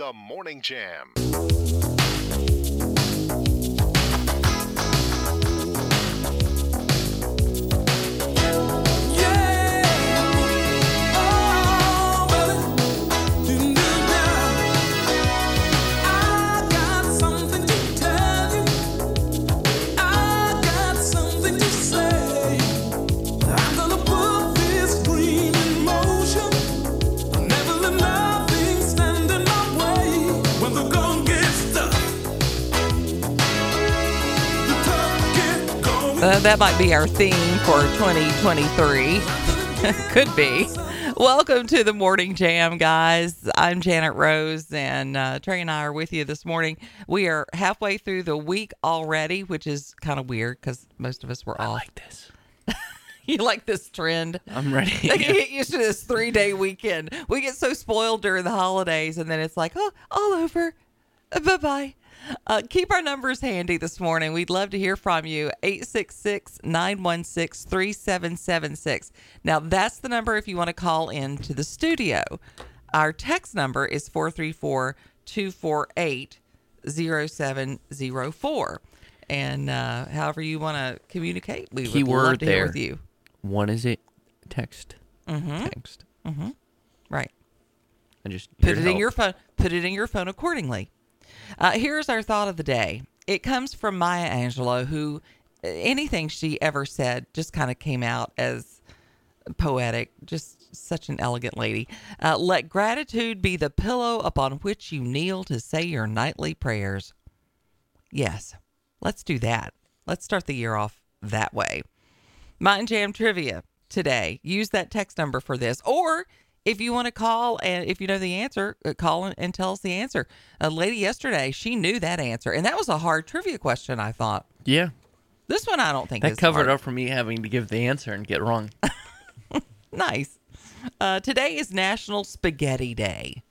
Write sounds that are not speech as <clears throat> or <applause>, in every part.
The Morning Jam. Uh, that might be our theme for 2023. <laughs> Could be. Welcome to the Morning Jam, guys. I'm Janet Rose, and uh, Trey and I are with you this morning. We are halfway through the week already, which is kind of weird because most of us were I off. like this. <laughs> you like this trend? I'm ready. Like, <laughs> you get used to this three day weekend. We get so spoiled during the holidays, and then it's like, oh, all over. Bye bye. Uh, keep our numbers handy this morning. We'd love to hear from you. 866 916 3776. Now, that's the number if you want to call in to the studio. Our text number is 434 248 0704. And uh, however you want to communicate, we would Keyword love to hear there. with you. What is it? Text. Mm-hmm. Text. Right. I just put it to in your phone put it in your phone accordingly uh, here's our thought of the day it comes from maya angelou who anything she ever said just kind of came out as poetic just such an elegant lady uh, let gratitude be the pillow upon which you kneel to say your nightly prayers yes let's do that let's start the year off that way Mind Jam trivia today. Use that text number for this. Or if you want to call and if you know the answer, uh, call and- and tell us the answer. A lady yesterday, she knew that answer. And that was a hard trivia question, I thought. Yeah. This one I don't think That covered hard. up for me having to give the answer and get wrong. <laughs> Nice. Uh, today is National Spaghetti Day.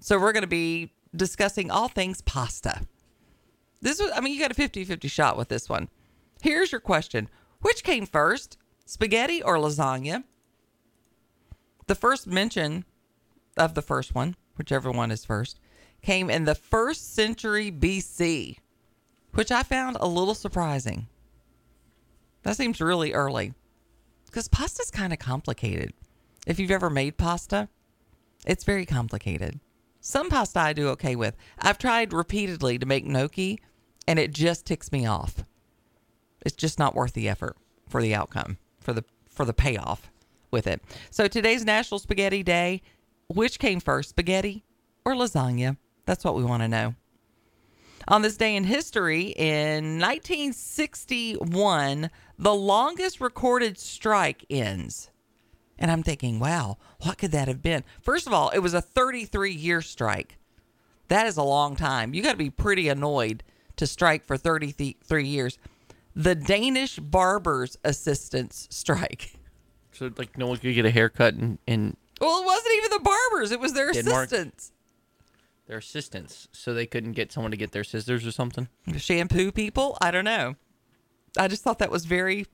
So we're going to be discussing all things pasta. This was, I mean, you got a 50 50 shot with this one. Here's your question Which came first, spaghetti or lasagna? The first mention of the first one, whichever one is first, came in the first century BC, which I found a little surprising. That seems really early because pasta's kind of complicated. If you've ever made pasta, it's very complicated. Some pasta I do okay with. I've tried repeatedly to make gnocchi, and it just ticks me off. It's just not worth the effort for the outcome, for the for the payoff with it. So today's National Spaghetti Day. Which came first, spaghetti or lasagna? That's what we want to know. On this day in history, in 1961, the longest recorded strike ends. And I'm thinking, wow, what could that have been? First of all, it was a 33 year strike. That is a long time. You got to be pretty annoyed to strike for 33 years. The Danish Barbers Assistants strike. <laughs> so like no one could get a haircut and, and Well, it wasn't even the barbers, it was their Denmark. assistants. their assistants, so they couldn't get someone to get their scissors or something. shampoo people. I don't know. I just thought that was very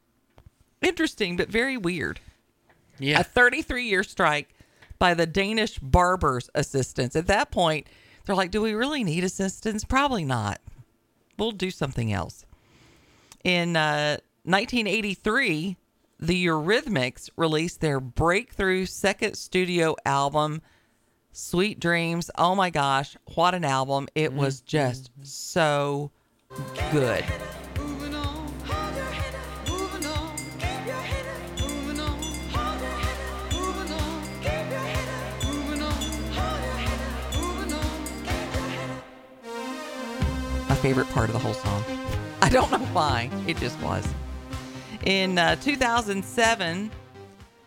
interesting, but very weird. Yeah. A 33 year strike by the Danish barbers' assistants. At that point, they're like, do we really need assistants? Probably not. We'll do something else. In uh, 1983, the Eurythmics released their breakthrough second studio album, Sweet Dreams. Oh my gosh, what an album! It was mm-hmm. just so good. Moving on, hold your head up. Moving on, keep your head up. Moving on, hold your head up. Moving on, keep your head up. Moving on, hold your head up. Moving on, keep your head up. my favorite part of the whole song. I don't know why. It just was. In uh, 2007,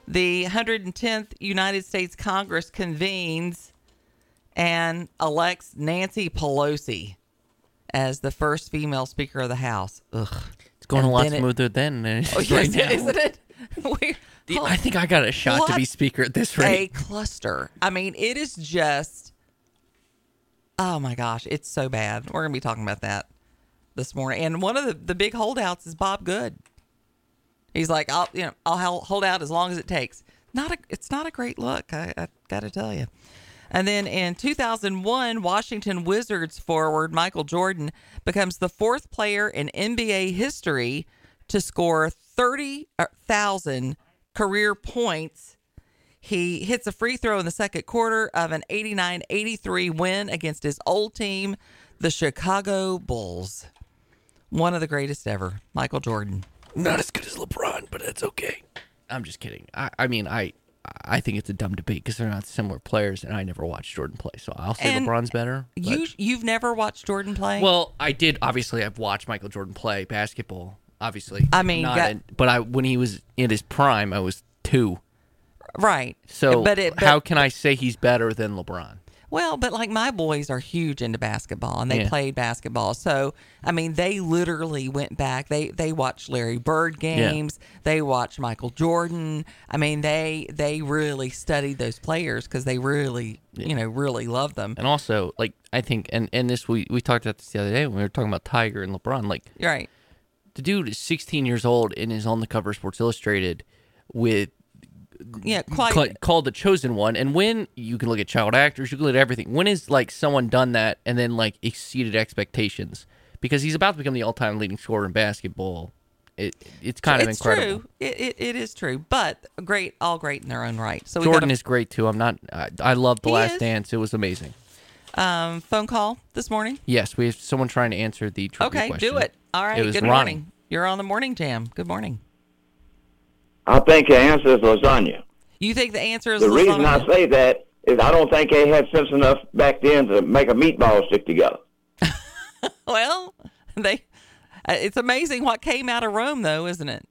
the 110th United States Congress convenes and elects Nancy Pelosi as the first female Speaker of the House. Ugh. It's going And a lot then it- smoother than it is Oh, right yes, now. isn't it? <laughs> We- I think I got a shot to be speaker at this rate. a cluster. I mean, it is just. Oh my gosh, it's so bad. We're gonna be talking about that this morning. And one of the, the big holdouts is Bob Good. He's like, I'll you know I'll hold out as long as it takes. Not a it's not a great look. I, I got to tell you. And then in 2001, Washington Wizards forward Michael Jordan becomes the fourth player in NBA history to score 30,000 uh, career points. He hits a free throw in the second quarter of an 89 83 win against his old team, the Chicago Bulls. One of the greatest ever, Michael Jordan. Not as good as LeBron, but that's okay. I'm just kidding. I, I mean, I I think it's a dumb debate because they're not similar players, and I never watched Jordan play, so I'll say And LeBron's better. but- You you've never watched Jordan play? well, I did. Obviously, I've watched Michael Jordan play basketball. Obviously, I mean, not got- in- but I when he was in his prime, I was two. right. So but it, but, how can I say he's better than LeBron? Well, but like my boys are huge into basketball and they Yeah. played basketball. So, I mean, they literally went back. They they watched Larry Bird games. They watched Michael Jordan. I mean, they they really studied those players cuz they really, you know, really love them. And also, like I think, and and this we we talked about this the other day when we were talking about Tiger and LeBron. Like Right. the dude is 16 years old and is on the cover of Sports Illustrated with Yeah, quite cl- called the chosen one. And when you can look at child actors, you can look at everything. When is like someone done that and then like exceeded expectations? Because he's about to become the all-time leading scorer in basketball. It it's kind of it's incredible. true. It, it, it is true, but great, all great in their own right. So Jordan is great too. I'm not. I, I love the Last is. Dance. It was amazing. um, phone call this morning. Yes, we have someone trying to answer the Okay, question. do it. All right. It was Good Ronnie. morning. You're on the morning jam. Good morning. I think the answer is lasagna. You think the answer is lasagna. The reason I say that is I don't think they had sense enough back then to make a meatball stick together. <laughs> Well, they. uh, It's amazing what came out of Rome, though, isn't it?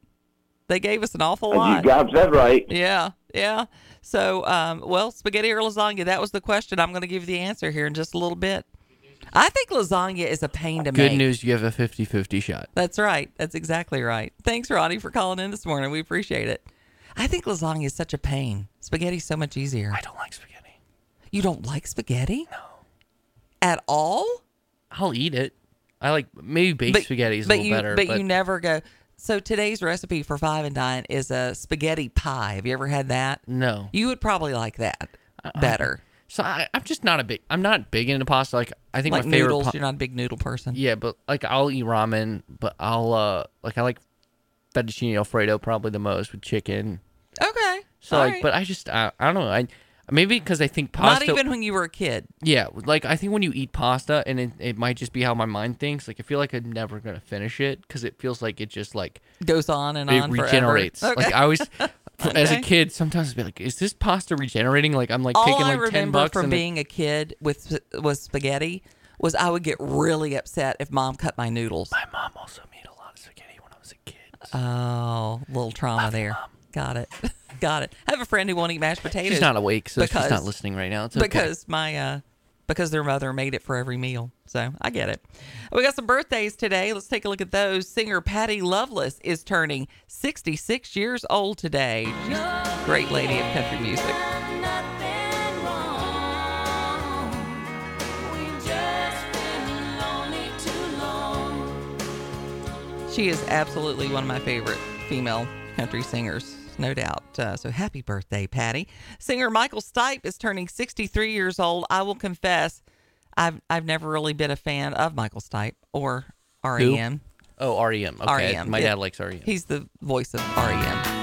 They gave us an awful And you got that right. Yeah, yeah. So, um, well, spaghetti or lasagna? That was the question. I'm going to give you the answer here in just a little bit. I think lasagna is a pain to Good make. Good news, you have a 50-50 shot. That's right. That's exactly right. Thanks, Ronnie, for calling in this morning. We appreciate it. I think lasagna is such a pain. Spaghetti's so much easier. I don't like spaghetti. You don't like spaghetti? No. At all? I'll eat it. I like maybe baked spaghetti is a but little you, better. But, But, you never go. So today's recipe for five and dine is a spaghetti pie. Have you ever had that? no. You would probably like that better. So I, I'm just not a big. I'm not big into pasta. Like I think like my favorite. noodles. pa- You're not a big noodle person. yeah, but like I'll eat ramen, but I'll uh like I like fettuccine alfredo probably the most with chicken. Okay. So all like, right. but I just I, I don't know. I maybe because I think pasta. not even when you were a kid. Yeah, like I think when you eat pasta, and it, it might just be how my mind thinks. Like I feel like I'm never gonna finish it because it feels like it just like Goes on and it on. forever. regenerates. Okay. Like I always, <laughs> as a kid, sometimes I'd be like, "Is this pasta regenerating?" Like I'm like all taking I like ten remember bucks from and being a kid with was spaghetti was I would get really upset if mom cut my noodles. My mom also made a lot of spaghetti when I was a kid. Oh, little trauma there. Got it. <laughs> Got it. I have a friend who won't eat mashed potatoes. She's not awake, so she's because- not listening right now. It's okay. because my uh because their mother made it for every meal. So I get it. We got some birthdays today. Let's take a look at those. Singer Patty Loveless is turning 66 years old today. A great lady of country music. She is absolutely one of my favorite female country singers, no doubt. Uh, so happy birthday, Patty. Singer Michael Stipe is turning 63 years old. I will confess, I've I've never really been a fan of Michael Stipe or REM. oh, REM. Okay, REM. my dad likes REM. He's the voice of E REM.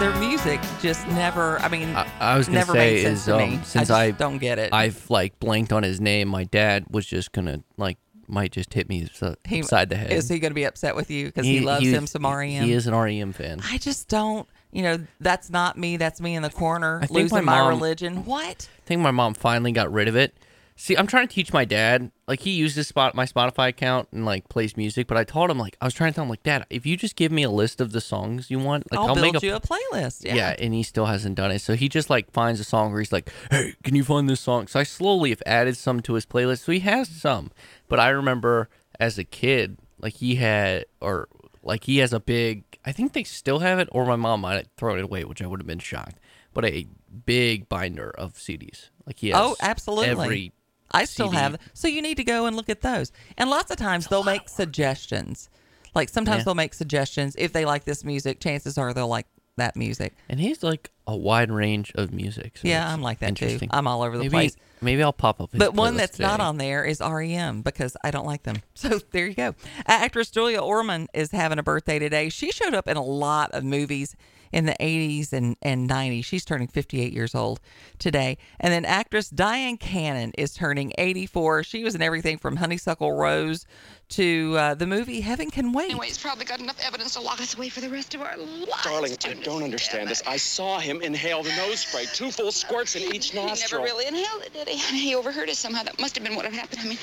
Their music just never. I mean, I, I was gonna never say made sense is to um, me. since I, just I don't get it. I've like blanked on his name. My dad was just gonna like might just hit me s- He- upside the head. Is he to be upset with you because he, loves him some REM? He is an REM fan. I just don't. You know, that's not me. That's me in the corner losing my my, religion. What? I think my mom finally got rid of it. See, I'm trying to teach my dad. Like he uses spot my Spotify account and like plays music, but I told him like I was trying to tell him like, Dad, if you just give me a list of the songs you want, like I'll, I'll, build make a you a playlist. Yeah. yeah. and he still hasn't done it. So he just like finds a song where he's like, "Hey, can you find this song?" So I slowly have added some to his playlist. So he has some, but I remember as a kid, like he had or like he has a big. I think they still have it, or my mom might have thrown it away, which I would have been shocked. But a big binder of CDs, Like he has Oh, absolutely. Every I still CD. have. So you need to go and look at those. And lots of times they'll make suggestions. Like sometimes Yeah. they'll make suggestions if they like this music. Chances are they'll like that music. and he's like a wide range of music. so Yeah, I'm like that too. interesting. I'm all over the maybe, place. Maybe I'll pop up. His But one that's not on there is REM because I don't like them. <laughs> So there you go. Uh, actress Julia Ormond is having a birthday today. She showed up in a lot of movies in the 80s and, and 90s. She's turning 58 years old today. And then actress Dyan Cannon is turning 84. She was in everything from Honeysuckle Rose to uh, the movie Heaven Can Wait. Anyway, he's probably got enough evidence to lock us away for the rest of our lives. Darling, I don't understand this. I saw him inhale the nose spray, two full squirts in each nostril. He nostril. never really inhaled it, did he? He overheard us somehow. That must have been what had happened. I mean,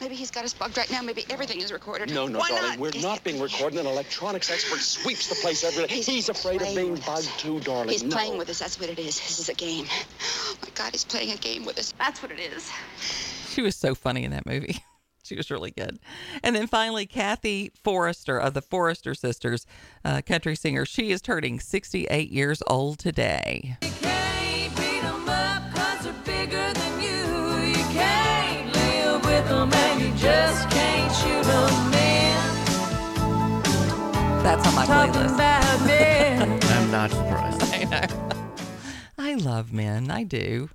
maybe he's got us bugged right now. Maybe everything is recorded. No, no, Why darling, not? we're He's- not being recorded. An electronics expert sweeps the place every day. He's He's, afraid of being bugged too, darling. He's no. playing with us. That's what it is. This is a game. Oh my God, he's playing a game with us. That's what it is. She was so funny in that movie. <laughs> she was really good. And then finally, Kathy Forrester of the Forrester Sisters, uh, country singer. She is turning 68 years old today. That's on my Talking playlist. about. <laughs> I'm not surprised. I know. I love men. I do.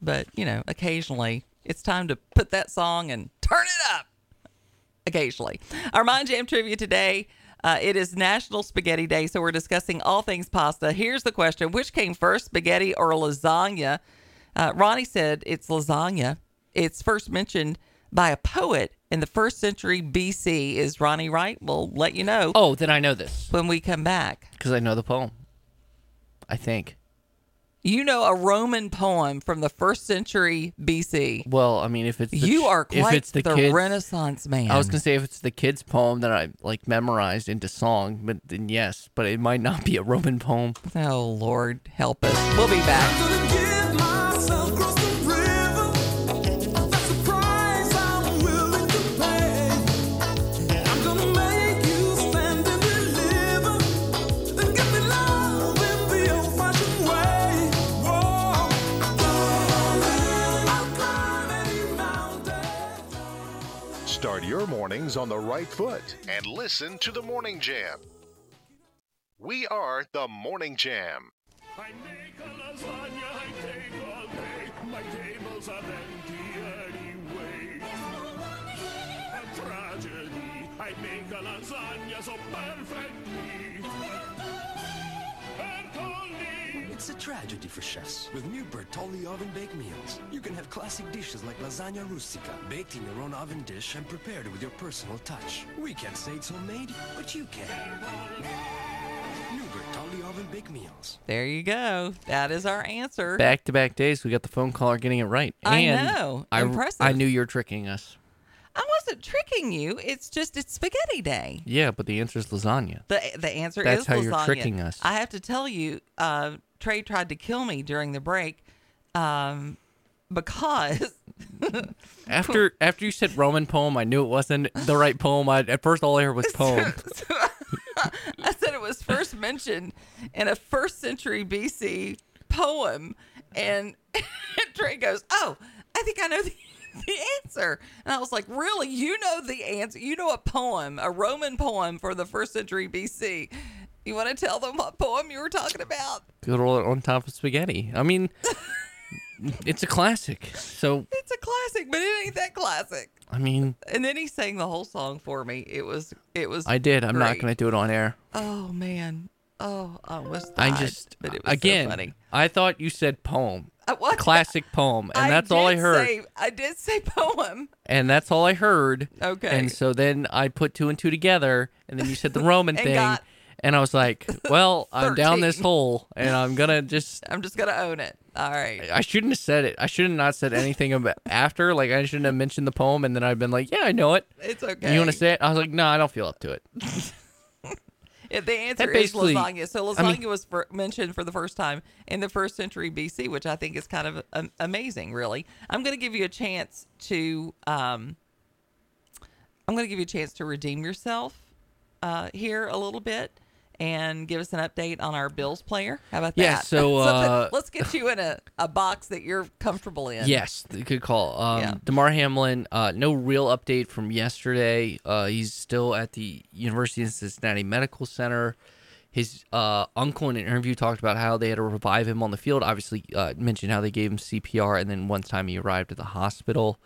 But, you know, occasionally it's time to put that song and turn it up. Occasionally. Our Mind Jam trivia today. Uh, it is National Spaghetti Day, so we're discussing all things pasta. Here's the question Which came first, spaghetti or lasagna? Uh, Ronnie said it's lasagna. It's first mentioned by a poet in the first century BC. Is Ronnie right? We'll let you know Oh, then I know this when we come back. because I know the poem. I think. You know a Roman poem from the first century BC. Well, I mean, if it's the You ch- are if quite it's the, the, kids, Renaissance man. I was gonna say if it's the kids' poem that I like memorized into song, but then yes, but it might not be a Roman poem. oh Lord, help us. We'll be back. Start your mornings on the right foot and listen to the Morning Jam. We are the Morning Jam. I make a lasagna, I take all day. My tables are empty anyway. A tragedy. I make a lasagna so perfectly. It's a tragedy for chefs. With new Bertolli oven baked meals, you can have classic dishes like lasagna rustica, baked in your own oven dish and prepared with your personal touch. We can't say it's homemade, but you can. New Bertolli oven baked meals. There you go. That is our answer. Back to back days, we got the phone caller getting it right. I know. I, Impressive. I knew you were tricking us. I wasn't tricking you. It's just it's spaghetti day. Yeah, but the answer is lasagna. The the answer That's is how you're tricking us. I have to tell you, uh, Trey tried to kill me during the break, um, because <laughs> After after you said Roman poem, I knew it wasn't the right poem. I, at first, all I heard was <laughs> poem. <laughs> I said it was first mentioned in a first century BC poem. And Trey goes, Oh, I think I know the, the answer. And I was like, Really? You know the answer? You know a poem, a Roman poem for the first century BC. You want to tell them what poem you were talking about? Good old on top of spaghetti. I mean, <laughs> it's a classic. So It's a classic, but it ain't that classic. I mean, And then he sang the whole song for me. It was, it was. I did. I'm not gonna do it on air. Oh man. Oh, I almost I died, just But it was again. so. I thought you said poem, I, what? classic poem, and <laughs> that's all I heard. Say, I did say poem. and that's all I heard. Okay. And so then I put two and two together, and then you said the Roman <laughs> And thing, got- and I was like, <laughs> "Well, I'm down this hole, and I'm gonna just." <laughs> I'm just gonna own it. All right. I shouldn't have said it. I should have not said anything about after. Like I shouldn't have mentioned the poem, and then I've been like, "Yeah, I know it." It's okay. You want to say it? I was like, "No, I don't feel up to it." <laughs> Yeah, the answer is lasagna. So I lasagna mean- was for, mentioned for the first time in the first century BC, which I think is kind of um, amazing. Really, I'm going to give you a chance to. Um, I'm going to give you a chance to redeem yourself uh, here a little bit, and give us an update on our Bills player. How about that? Yeah, so, <laughs> uh, let's get you in a, a box that you're comfortable in. Yes, good call. Um, Yeah. Damar Hamlin, uh, no real update from yesterday. Uh, he's still at the University of Cincinnati Medical Center. His uh, uncle in an interview talked about how they had to revive him on the field. Obviously, uh, mentioned how they gave him CPR, and then one time he arrived at the hospital.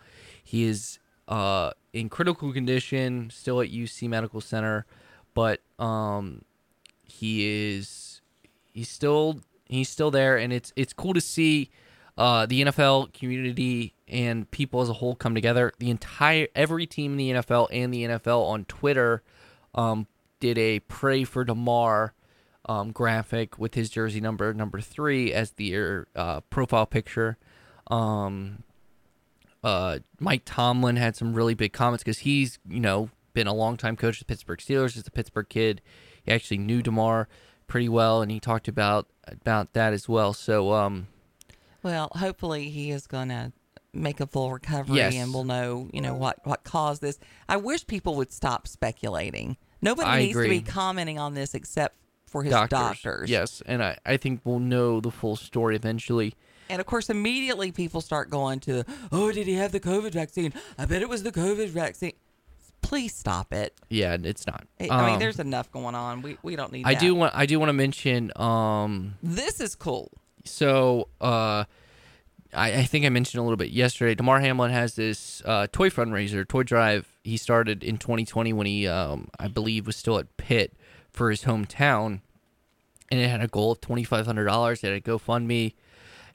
He is uh, in critical condition, still at UC Medical Center, but um, he is he's still he's still there and it's it's cool to see uh, the NFL community and people as a whole come together. The entire every team in the NFL and the NFL on Twitter um, did a pray for Damar um, graphic with his jersey number number three as the uh, profile picture. Um, uh, Mike Tomlin had some really big comments because he's you know been a long time coach of the Pittsburgh Steelers. He's a Pittsburgh kid. He actually knew Damar pretty well, and he talked about about that as well. So um, Well, hopefully he is going to make a full recovery Yes. and we'll know, you know, what what caused this. I wish people would stop speculating. Nobody I needs to be commenting on this except for his doctors, doctors. yes, and I I think we'll know the full story eventually. And of course, immediately people start going to, "Oh, did he have the COVID vaccine? I bet it was the COVID vaccine." Please stop it. Yeah, it's not. I I mean, Um, there's enough going on. We we don't need. I that. do want I do want to mention um This is cool. so uh I, I think I mentioned a little bit yesterday. Damar Hamlin has this uh, toy fundraiser, toy drive. He started in 2020 when he, um, I believe, was still at Pitt for his hometown, and it had a goal of twenty five hundred dollars. It had a GoFundMe,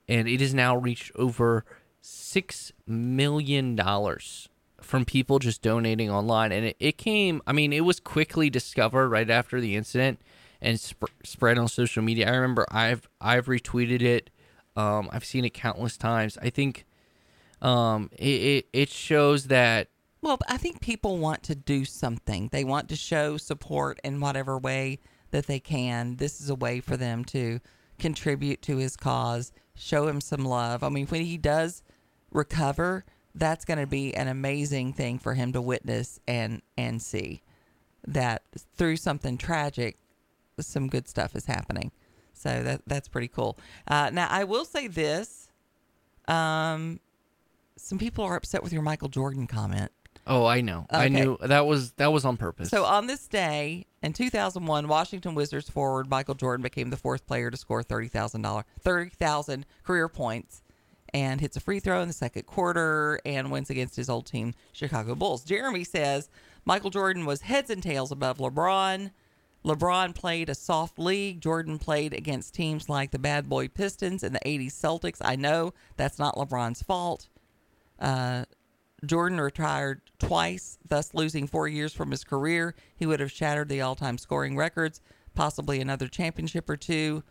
and it has now reached over six million dollars from people just donating online. And it, it came. I mean, it was quickly discovered right after the incident and sp- spread on social media. I remember I've I've retweeted it. Um, I've seen it countless times. I think um, it, it it shows that Well, I think people want to do something. They want to show support in whatever way that they can. This is a way for them to contribute to his cause, show him some love. I mean, when he does recover, that's going to be an amazing thing for him to witness and and see that through something tragic, some good stuff is happening. So that that's pretty cool. Uh, now, I will say this. Um, some people are upset with your Michael Jordan comment. oh I know I knew that was that was on purpose. So on this day in 2001, Washington Wizards forward Michael Jordan became the fourth player to score thirty thousand dollars, thirty thousand career points, and hits a free throw in the second quarter and wins against his old team, Chicago Bulls. Jeremy says Michael Jordan was heads and tails above LeBron. LeBron played a soft league. Jordan played against teams like the Bad Boy Pistons and the 80s Celtics. I know that's not LeBron's fault. Uh, Jordan retired twice, thus losing four years from his career. He would have shattered the all time scoring records, possibly another championship or two.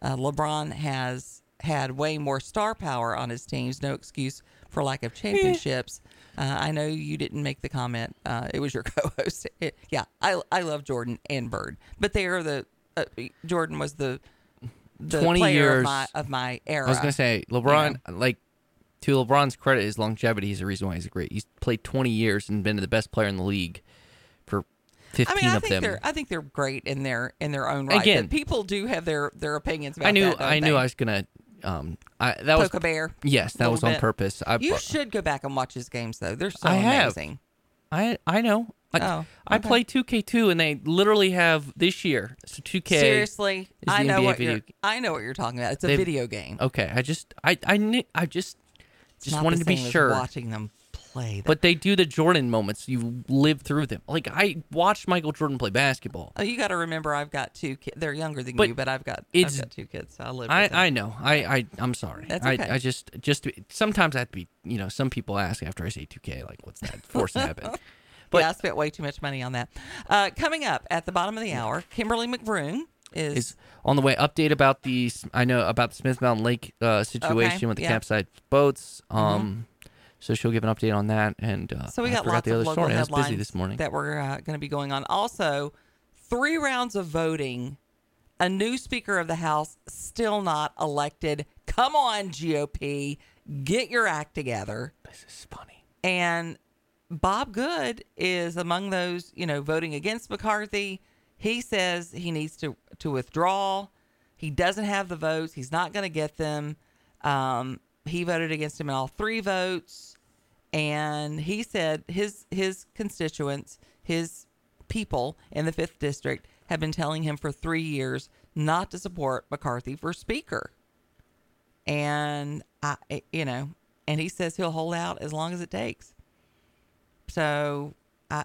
Uh, LeBron has had way more star power on his teams. No excuse for lack of <laughs> championships. Uh, I know you didn't make the comment. Uh, it was your <laughs> co-host. It- yeah, I I love Jordan and Bird, but they are the uh, Jordan was the the 20 player years- of my of my era. I was gonna say LeBron, like to LeBron's credit, his longevity is the reason why he's great. He's played 20 years and been the best player in the league for 15 I mean, I think them. they're I think they're great in their in their own right. Again- but people do have their their opinions about I knew that, I knew? I was gonna um I that was Poke a bear. Yes, that was on bit. purpose. I you should go back and watch his games though. They're so I have. amazing. I I know. I, Oh, I play 2K2 and they literally have this year. So 2K. Seriously, I know NBA what you're I know what you're talking about. It's a They've- video game. Okay, I just I I knew I just just wanted to be sure. watching them play. But they do the Jordan moments. You live through them. Like I watched Michael Jordan play basketball. Oh, you got to remember, I've got two kids. They're younger than But you, but I've got it's- I've got two kids. So I live. I. I know. I, I I'm sorry. That's I, okay. I just just sometimes I have to be you know some people ask after I say 2K like what's that force habit. <laughs> But yeah, I spent way too much money on that. Uh, coming up at the bottom of the hour, Kimberly McBroom is, is on the way. Update about the I know about the Smith Mountain Lake uh, situation with the yeah. Mm-hmm. capsized boats. Um, so she'll give an update on that. And uh, So we got lots the of other local story. I was headlines busy this morning. that we're uh, going to be going on. Also, three rounds of voting, a new Speaker of the House still not elected. Come on, GOP, get your act together. This is funny. And Bob Good is among those, you know, voting against McCarthy. He says he needs to to withdraw. He doesn't have the votes. He's not going to get them. Um, he voted against him in all three votes, and he said his his constituents, his people in the fifth district, have been telling him for three years not to support McCarthy for speaker. And I, you know, and he says he'll hold out as long as it takes. So, I,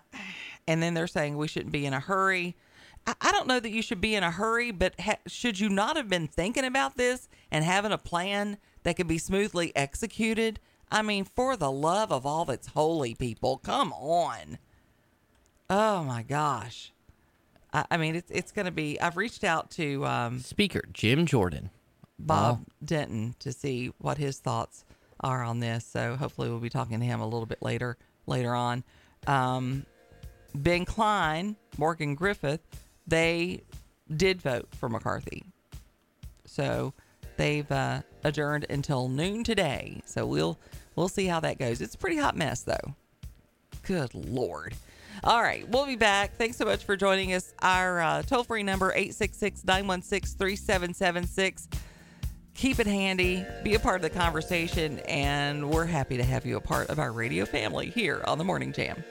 and then they're saying we shouldn't be in a hurry. I, don't know that you should be in a hurry, but ha- should you not have been thinking about this and having a plan that could be smoothly executed? I mean, for the love of all that's holy, people, come on. Oh my gosh. I, I mean, it's it's going to be. I've reached out to um, Speaker Jim Jordan. Bob Denton to see what his thoughts are on this. So hopefully we'll be talking to him a little bit later later on. Um, ben Cline, Morgan Griffith, they did vote for McCarthy. So they've uh, adjourned until noon today. So we'll we'll see how that goes. It's a pretty hot mess though. Good lord. All right, we'll be back. Thanks so much for joining us. Our uh, toll free number 866 916 3776 keep it handy, be a part of the conversation, and we're happy to have you a part of our radio family here on the Morning Jam.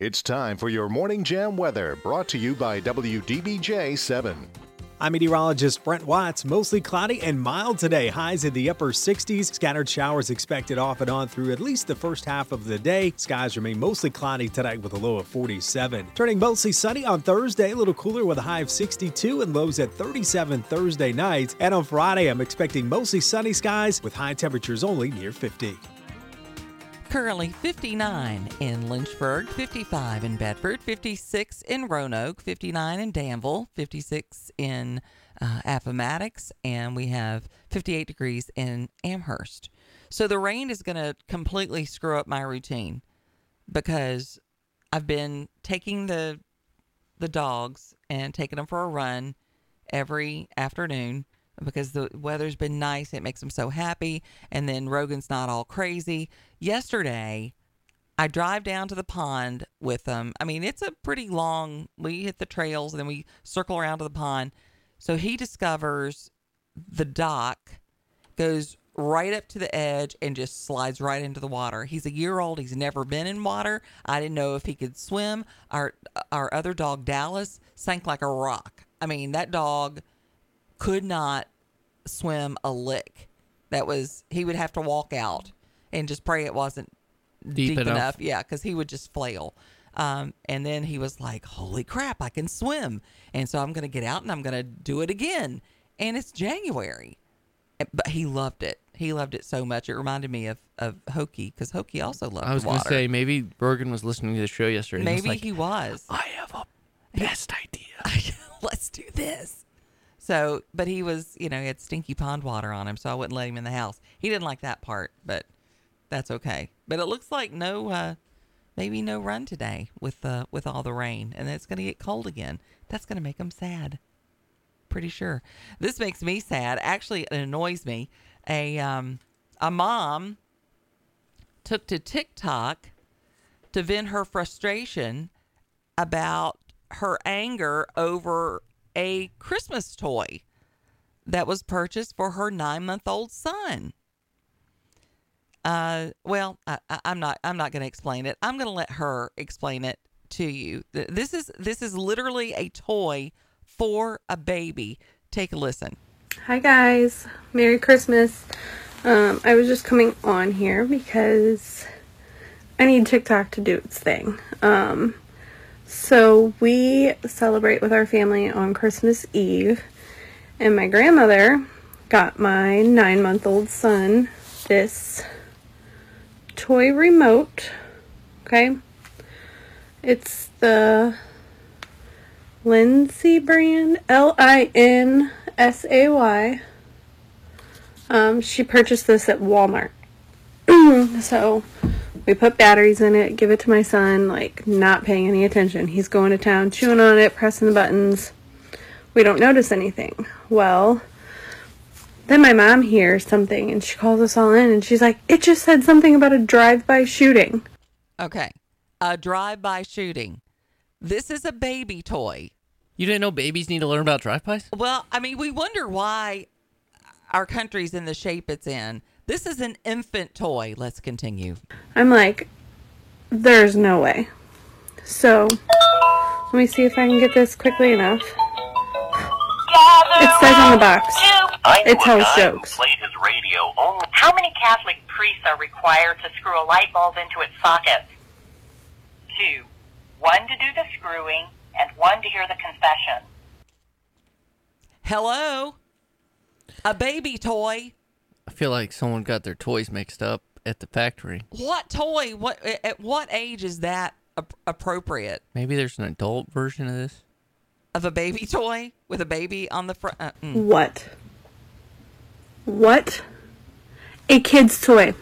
It's time for your Morning Jam weather, brought to you by WDBJ 7. I'm meteorologist Brent Watts. Mostly cloudy and mild today. Highs in the upper 60s. Scattered showers expected off and on through at least the first half of the day. Skies remain mostly cloudy tonight with a low of 47. Turning mostly sunny on Thursday, a little cooler with a high of 62 and lows at 37 Thursday night. And on Friday, I'm expecting mostly sunny skies with high temperatures only near 50. Currently 59 in Lynchburg, 55 in Bedford, 56 in Roanoke, 59 in Danville, 56 in uh, Appomattox, and we have 58 degrees in Amherst. So the rain is going to completely screw up my routine because I've been taking the the dogs and taking them for a run every afternoon because the weather's been nice. It makes them so happy. And then Rogan's not all crazy. Yesterday, I drive down to the pond with them. I mean, it's a pretty long, we hit the trails and then we circle around to the pond. So he discovers the dock, goes right up to the edge and just slides right into the water. He's a year old. He's never been in water. I didn't know if he could swim. Our our other dog Dallas sank like a rock. I mean, that dog could not swim a lick. That was he would have to walk out and just pray it wasn't Deep deep, enough. enough. Yeah, because he would just flail. Um, and then he was like, "Holy crap, I can swim!" And so I'm going to get out and I'm going to do it again. And it's January, but he loved it. He loved it so much. It reminded me of of Hokey because Hokey also loved I was gonna say maybe Rogan was listening to the show yesterday. was maybe like, he was. I have a best idea. <laughs> Let's do this. So, but he was, you know, he had stinky pond water on him, so I wouldn't let him in the house. He didn't like that part, but that's okay. But it looks like no, uh, maybe no run today with uh, with all the rain, and it's going to get cold again. That's going to make him sad. Pretty sure. This makes me sad. Actually, it annoys me. A um, a mom took to TikTok to vent her frustration about her anger over a Christmas toy that was purchased for her nine month old son. Uh, well, I, I'm not. I'm not going to explain it. I'm going to let her explain it to you. This is this is literally a toy for a baby. Take a listen. Hi guys, Merry Christmas. Um, I was just coming on here because I need TikTok to do its thing. Um, so we celebrate with our family on Christmas Eve, and my grandmother got my nine month old son this toy remote. Okay, it's the Linsay brand, L I N S A Y. Um, she purchased this at Walmart. <clears throat> so we put batteries in it, give it to my son, like not paying any attention. He's going to town, chewing on it, pressing the buttons. We don't notice anything. Well, then my mom hears something and she calls us all in and she's like, it just said something about a drive by shooting. Okay. A drive-by shooting. This is a baby toy. You didn't know babies need to learn about drive-bys? Well, I mean, we wonder why our country's in the shape it's in. This is an infant toy. Let's continue. I'm like, there's no way. So, let me see if I can get this quickly enough. It says on the box. I knew It tells a jokes. his radio only. How many Catholic priests are required to screw a light bulb into its socket? Two. One to do the screwing and one to hear the confession. Hello? A baby toy? I feel like someone got their toys mixed up at the factory. What toy? What at what age is that ap- appropriate? Maybe there's an adult version of this. Of a baby toy with a baby on the front? Uh, mm. What? What? A kid's toy.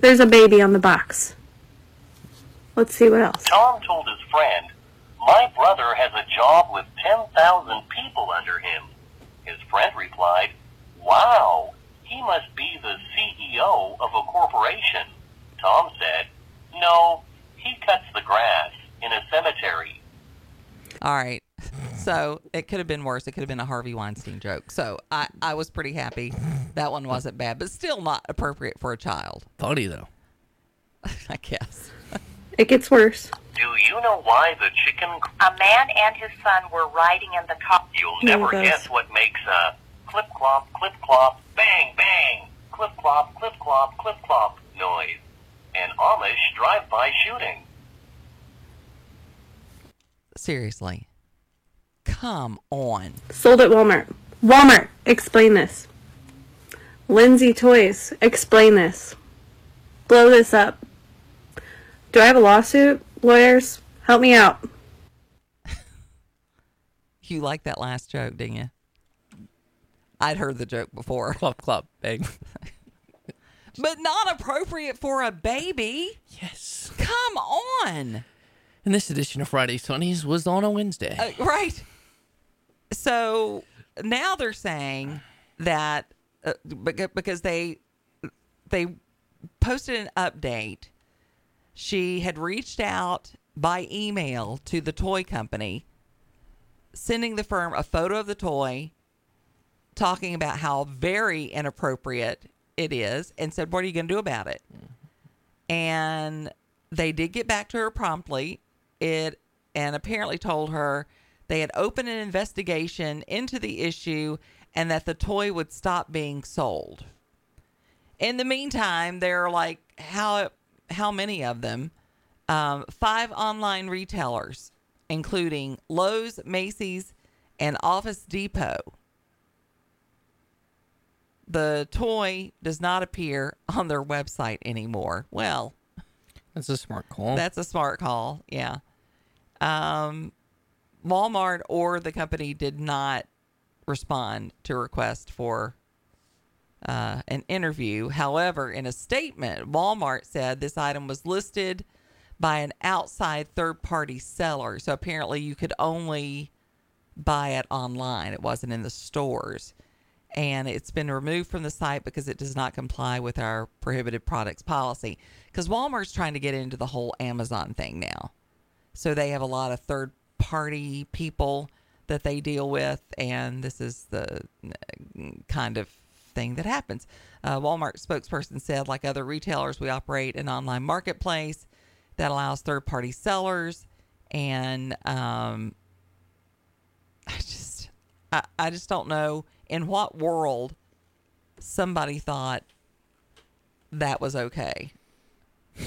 There's a baby on the box. Let's see what else. Tom told his friend, My brother has a job with 10,000 people under him. His friend replied, Wow, he must be the CEO of a corporation. Tom said, No, he cuts the grass in a cemetery. All right. So it could have been worse. It could have been a Harvey Weinstein joke. So I, I was pretty happy that one wasn't bad, but still not appropriate for a child. Funny though. <laughs> I guess. It gets worse. Do you know why the chicken... A man and his son were riding in the car. You'll Here never goes. guess what makes a clip-clop, clip-clop, bang, bang, clip-clop, clip-clop, clip-clop noise. An Amish drive-by shooting. Seriously. Come on. Sold at Walmart. Walmart, explain this. Linsay Toys, explain this. Blow this up. Do I have a lawsuit? Lawyers, help me out. <laughs> You like that last joke, didn't you? I'd heard the joke before. Clop, clop, bang. <laughs> But not appropriate for a baby. Yes. Come on. And this edition of Friday Funnies was on a Wednesday. Uh, right. So now they're saying that uh, because they they posted an update, she had reached out by email to the toy company, sending the firm a photo of the toy, talking about how very inappropriate it is, and said, "What are you going to do about it?" and they did get back to her promptly it and apparently told her they had opened an investigation into the issue and that the toy would stop being sold in the meantime there are like how how many of them um, five online retailers including lowes macy's and office depot the toy does not appear on their website anymore well That's a smart call. that's a smart call. Yeah. Um, Walmart or the company did not respond to request for uh, an interview. However, in a statement, Walmart said this item was listed by an outside third party seller. So apparently you could only buy it online, it wasn't in the stores. And it's been removed from the site because it does not comply with our prohibited products policy. Because Walmart's trying to get into the whole Amazon thing now. So they have a lot of third party people that they deal with, and this is the uh, kind of thing that happens. Uh, Walmart spokesperson said, like other retailers, we operate an online marketplace that allows third party sellers, and um, I just, I, I just don't know in what world somebody thought that was okay. <laughs>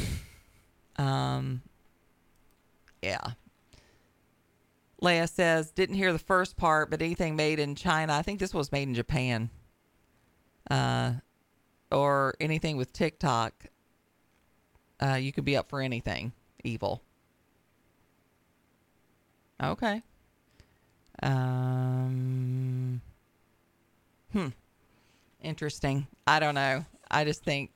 Um, yeah. Leah says, didn't hear the first part, but anything made in China. I think this was made in Japan. Uh, or anything with TikTok. Uh, you could be up for anything evil. Okay. Um, hmm. Interesting. I don't know. I just think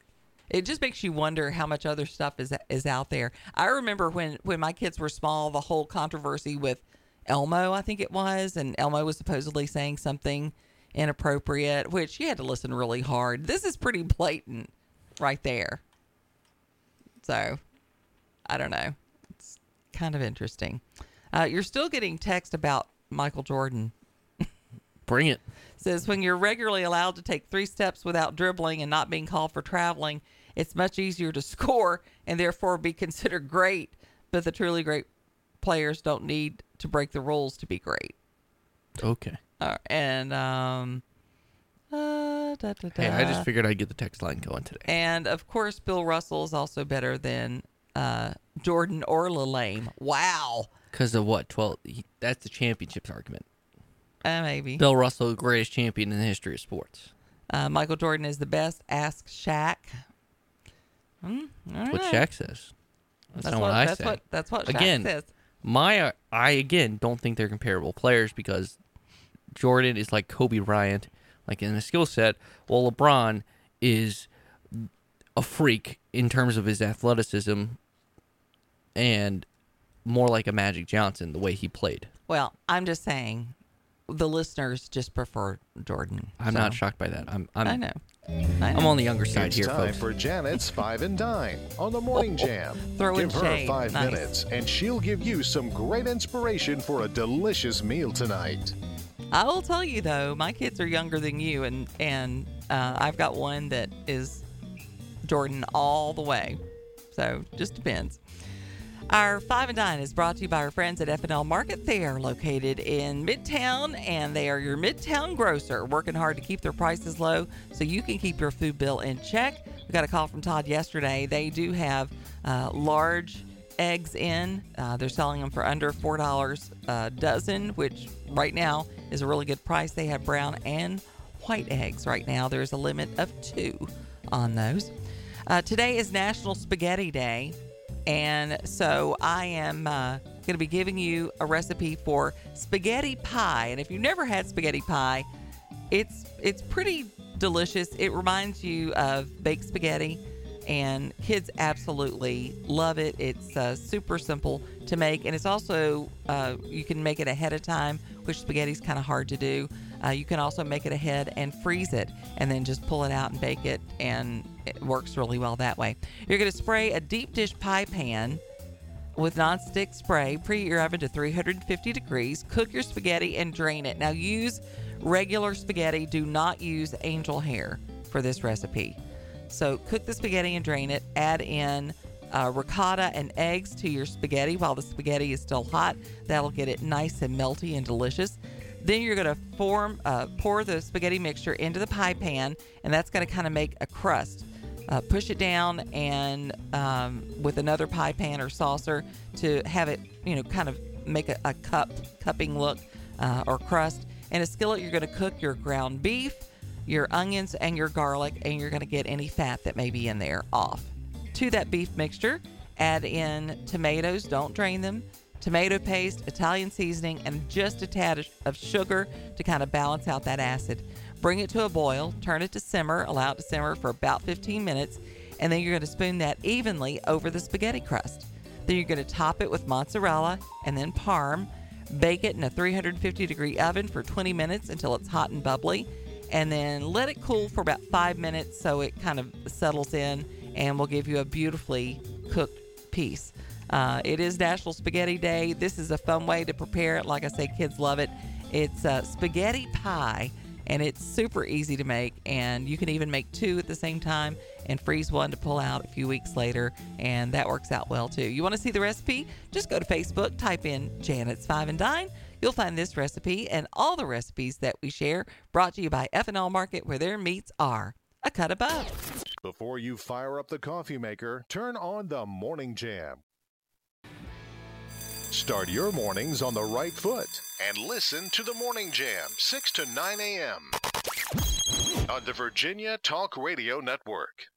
it just makes you wonder how much other stuff is is out there. I remember when when my kids were small, the whole controversy with Elmo, I think it was, and Elmo was supposedly saying something inappropriate, which you had to listen really hard. This is pretty blatant right there. So, I don't know. It's kind of interesting. Uh, you're still getting text about Michael Jordan. Bring it. Says when you're regularly allowed to take three steps without dribbling and not being called for traveling, it's much easier to score and therefore be considered great. But the truly great players don't need to break the rules to be great. Okay. Uh, and um, uh, da, da, Hey, I just figured I'd get the text line going today. And of course, Bill Russell is also better than uh, Jordan or Lelame. Wow. Because of what? 12. he- That's the championships argument. Uh, maybe. Bill Russell, the greatest champion in the history of sports. Uh, Michael Jordan is the best. Ask Shaq. Hmm, all What right. Shaq says. That's, That's not what- what, I that's say. what- that's what Shaq again, says. My, uh, I again don't think they're comparable players because Jordan is like Kobe Bryant, like in the skill set, while LeBron is a freak in terms of his athleticism and more like a Magic Johnson the way he played. Well, I'm just saying, the listeners just prefer Jordan. I'm so- not shocked by that. I'm, I'm I know. I I'm on the younger side It's here, time folks. for Janet's Five and Dine on the Morning Jam. Throw give her shade. five Nice. minutes, and she'll give you some great inspiration for a delicious meal tonight. I will tell you though, my kids are younger than you, and and uh, I've got one that is Jordan all the way. So just depends. Our five and dine is brought to you by our friends at FNL Market. They are located in Midtown, and they are your Midtown grocer, working hard to keep their prices low so you can keep your food bill in check. We got a call from Todd yesterday. They do have uh, large eggs in. Uh, they're selling them for under four dollars a dozen, which right now is a really good price. They have brown and white eggs right now. There's a limit of two on those. Uh, today is National Spaghetti Day, and so I am uh, going to be giving you a recipe for spaghetti pie. And if you've never had spaghetti pie, it's it's pretty delicious. It reminds you of baked spaghetti, and kids absolutely love it. It's uh, super simple to make, and it's also uh, you can make it ahead of time, which spaghetti's kind of hard to do. Uh, you can also make it ahead and freeze it, and then just pull it out and bake it, and it works really well that way. You're going to spray a deep dish pie pan with nonstick spray. Preheat your oven to 350 degrees. Cook your spaghetti and drain it. Now use regular spaghetti. Do not use angel hair for this recipe. So cook the spaghetti and drain it. Add in uh, ricotta and eggs to your spaghetti while the spaghetti is still hot. That'll get it nice and melty and delicious. Then you're going to form, uh, pour the spaghetti mixture into the pie pan, and that's going to kind of make a crust. Uh, push it down and um, with another pie pan or saucer to have it, you know, kind of make a, a cup cupping look uh, or crust. In a skillet, you're going to cook your ground beef, your onions, and your garlic, and you're going to get any fat that may be in there off. To that beef mixture, add in tomatoes. Don't drain them. Tomato paste, Italian seasoning, and just a tad of sugar to kind of balance out that acid. Bring it to a boil, turn it to simmer, allow it to simmer for about 15 minutes, and then you're going to spoon that evenly over the spaghetti crust. Then you're going to top it with mozzarella and then parm. Bake it in a 350 degree oven for 20 minutes until it's hot and bubbly, and then let it cool for about five minutes so it kind of settles in and will give you a beautifully cooked piece. Uh, it is National Spaghetti Day. This is a fun way to prepare it. Like I say, kids love it. It's uh, spaghetti pie, and it's super easy to make. And you can even make two at the same time and freeze one to pull out a few weeks later, and that works out well too. You want to see the recipe? Just go to Facebook, type in Janet's Five and Dine. You'll find this recipe and all the recipes that we share brought to you by FNL Market, where their meats are a cut above. Before you fire up the coffee maker, turn on the Morning Jam. Start your mornings on the right foot and listen to the Morning Jam, 6 to 9 a.m. on the Virginia Talk Radio Network.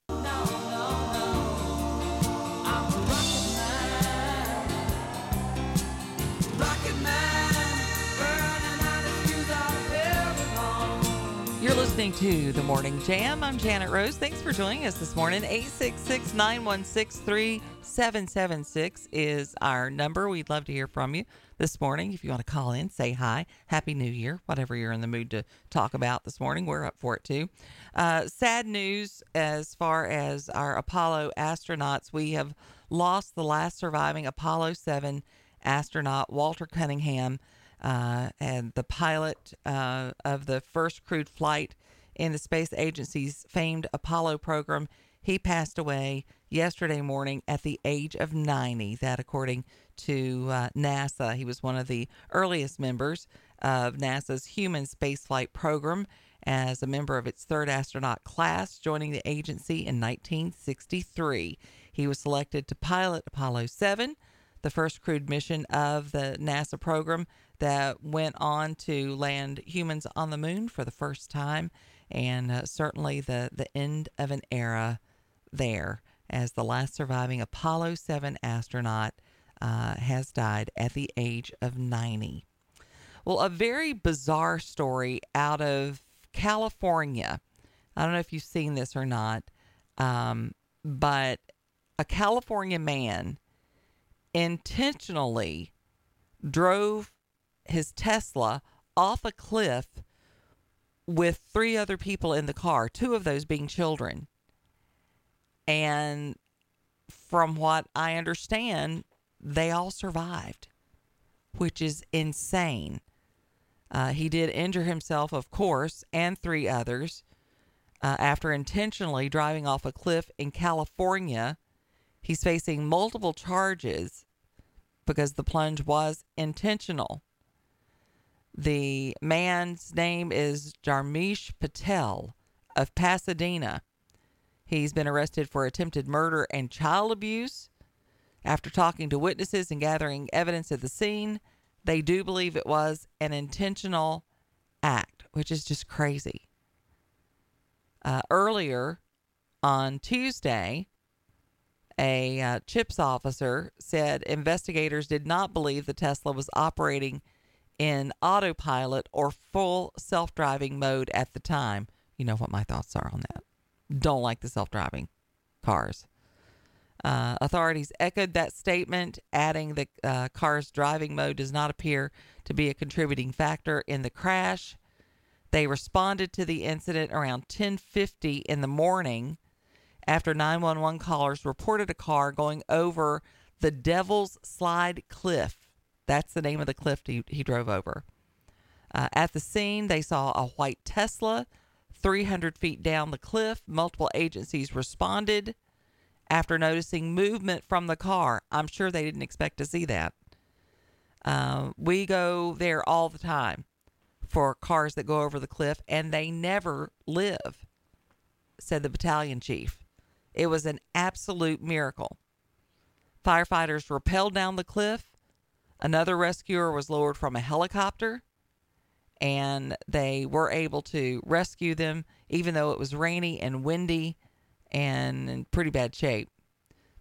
Listening to The Morning Jam. I'm Janet Rose. Thanks for joining us this morning. 866 916 3776 is our number. We'd love to hear from you this morning. If you want to call in, say hi, Happy New Year, whatever you're in the mood to talk about this morning. We're up for it too. Uh, sad news as far as our Apollo astronauts. We have lost the last surviving Apollo 7 astronaut, Walter Cunningham uh, and the pilot uh, of the first crewed flight in the space agency's famed Apollo program. He passed away yesterday morning at the age of 90. That, according to uh, NASA, he was one of the earliest members of NASA's human spaceflight program as a member of its third astronaut class, joining the agency in 1963. He was selected to pilot Apollo 7 the first crewed mission of the NASA program that went on to land humans on the moon for the first time, and uh, certainly the, the end of an era there as the last surviving Apollo 7 astronaut uh, has died at the age of 90. Well, a very bizarre story out of California. I don't know if you've seen this or not, um, but a California man intentionally drove his Tesla off a cliff with three other people in the car, two of those being children. And from what I understand, they all survived, which is insane. Uh, he did injure himself, of course, and three others uh, after intentionally driving off a cliff in California. He's facing multiple charges because the plunge was intentional. The man's name is Dharmesh Patel of Pasadena. He's been arrested for attempted murder and child abuse. After talking to witnesses and gathering evidence at the scene, they do believe it was an intentional act, which is just crazy. Uh, earlier on Tuesday, a uh, CHIPS officer said investigators did not believe the Tesla was operating in autopilot or full self driving mode at the time. You know what my thoughts are on that. Don't like the self driving cars. Uh, authorities echoed that statement, adding the uh, car's driving mode does not appear to be a contributing factor in the crash. They responded to the incident around 10:50 in the morning after 911 callers reported a car going over the Devil's Slide Cliff. That's the name of the cliff he, he drove over. Uh, at the scene, they saw a white Tesla 300 feet down the cliff. Multiple agencies responded after noticing movement from the car. I'm sure they didn't expect to see that. Uh, we go there all the time for cars that go over the cliff, and they never live, said the battalion chief. It was an absolute miracle. Firefighters rappelled down the cliff. Another rescuer was lowered from a helicopter, and they were able to rescue them, even though it was rainy and windy and in pretty bad shape.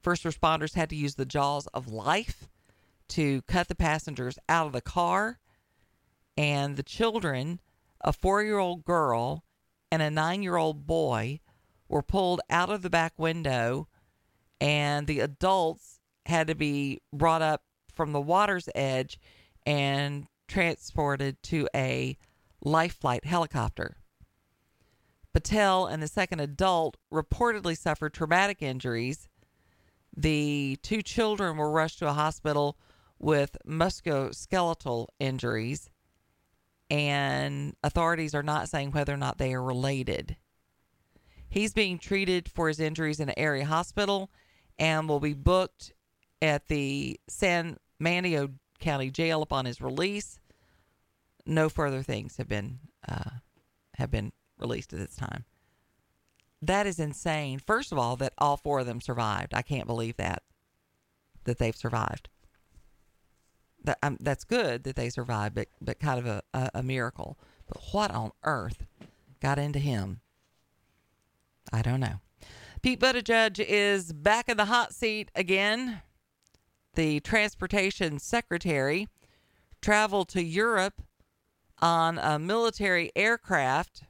First responders had to use the jaws of life to cut the passengers out of the car, and the children, a four year old girl and a nine year old boy, were pulled out of the back window, and the adults had to be brought up from the water's edge and transported to a life flight helicopter. Patel and the second adult reportedly suffered traumatic injuries. The two children were rushed to a hospital with musculoskeletal injuries, and authorities are not saying whether or not they are related. He's being treated for his injuries in an area hospital and will be booked at the San Mateo County Jail upon his release. No further things have been uh, have been released at this time. That is insane. First of all, that all four of them survived. I can't believe that that they've survived. That um, that's good that they survived, but but kind of a, a, a miracle. But what on earth got into him? I don't know. Pete Buttigieg is back in the hot seat again. The transportation secretary traveled to Europe on a military aircraft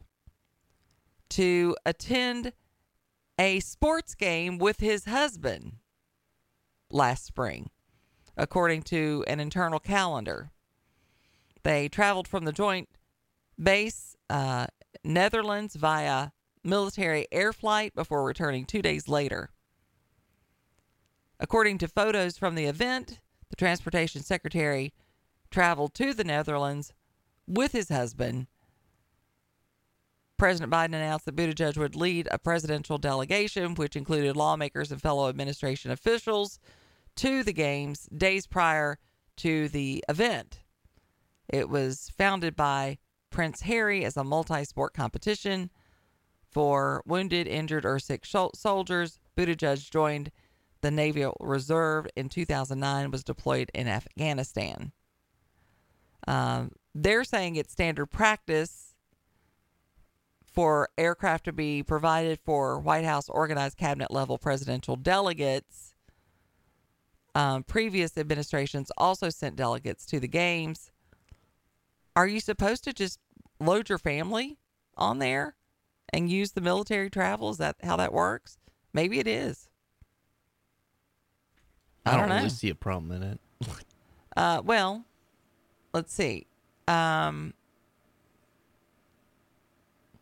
to attend a sports game with his husband last spring, according to an internal calendar. They traveled from the joint base, uh, Netherlands, via military air flight before returning two days later. According to photos from the event, the transportation secretary traveled to the Netherlands with his husband. President Biden announced that Buttigieg would lead a presidential delegation, which included lawmakers and fellow administration officials, to the games days prior to the event. It was founded by Prince Harry as a multi sport competition for wounded, injured, or sick soldiers. Buttigieg joined the Navy Reserve in 2009, was deployed in Afghanistan. Um, they're saying it's standard practice for aircraft to be provided for White House organized cabinet level presidential delegates. Um, previous administrations also sent delegates to the games. Are you supposed to just load your family on there and use the military travel? Is that how that works? Maybe it is. I, don't, really know. see a problem in it. Uh, well, let's see. Um,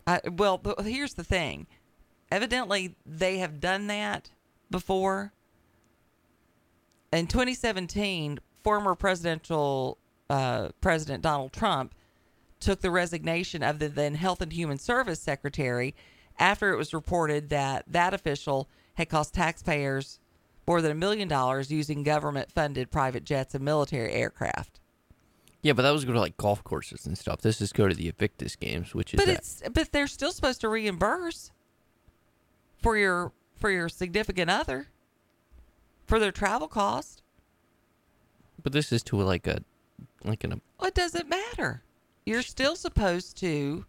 I, well, here's the thing. Evidently, they have done that before. In 2017, former presidential uh, President Donald Trump took the resignation of the then Health and Human Service Secretary after it was reported that that official had cost taxpayers more than a million dollars using government funded private jets and military aircraft. Yeah, but that was go to like golf courses and stuff. This is go to the Invictus games, which is But that- it's but they're still supposed to reimburse for your for your significant other for their travel cost. but this is to like a like an What does it matter? You're still supposed to,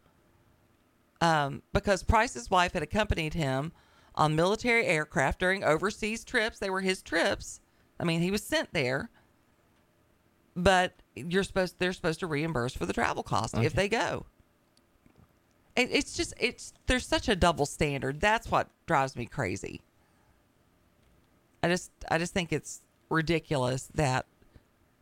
um, because Price's wife had accompanied him on military aircraft during overseas trips. They were his trips. I mean, he was sent there. But you're supposed they're supposed to reimburse for the travel cost if they go. It, it's just it's there's such a double standard. That's what drives me crazy. I just I just think it's ridiculous that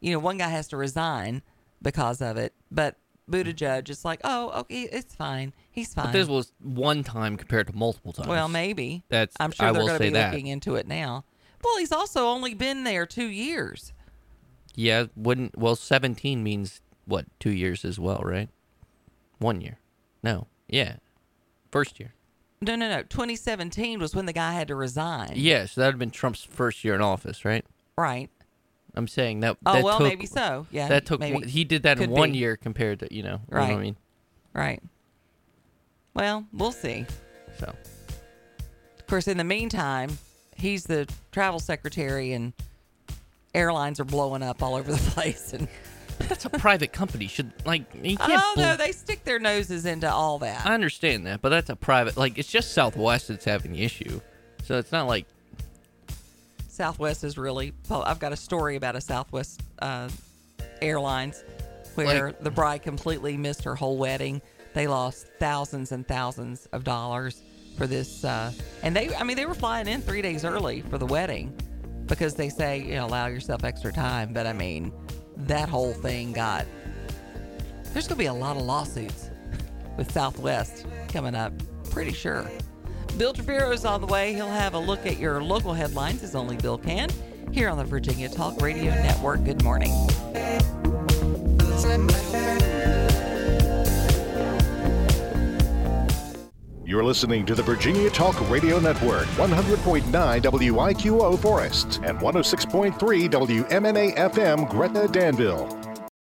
you know one guy has to resign because of it, but Buttigieg is like, oh, okay, it's fine, he's fine. But this was one time compared to multiple times. well, maybe That's I'm sure I they're going to be that. looking into it now. Well, he's also only been there two years. Yeah, wouldn't well seventeen means what two years as well, right? One year. No. Yeah. First year. No, no, no. 2017 was when the guy had to resign. Yeah, so that would have been Trump's first year in office, right? Right. I'm saying that. Oh, that well, took- maybe so. Yeah, that took. one- He did that in one be. year compared to you know. You know Right. what I mean? Right. Well, we'll see. So. Of course, in the meantime, he's the travel secretary, and airlines are blowing up all over the <laughs> place. And that's a private company. Should like you oh, can't. oh bl- no, they stick their noses into all that. I understand that, but that's a private. Like it's just Southwest that's having the issue, so it's not like Southwest is really. I've got a story about a Southwest uh, Airlines where the bride completely missed her whole wedding. They lost thousands and thousands of dollars for this, uh, and they. I mean, they were flying in three days early for the wedding because they say you know allow yourself extra time. But I mean, that whole thing got. There's going to be a lot of lawsuits with Southwest coming up. Pretty sure. Bill Travero's on the way. He'll have a look at your local headlines as only Bill can here on the Virginia Talk Radio Network. Good morning. You're listening to the Virginia Talk Radio Network, 100.9 WIQO Forest and 106.3 WMNA FM Gretna Danville.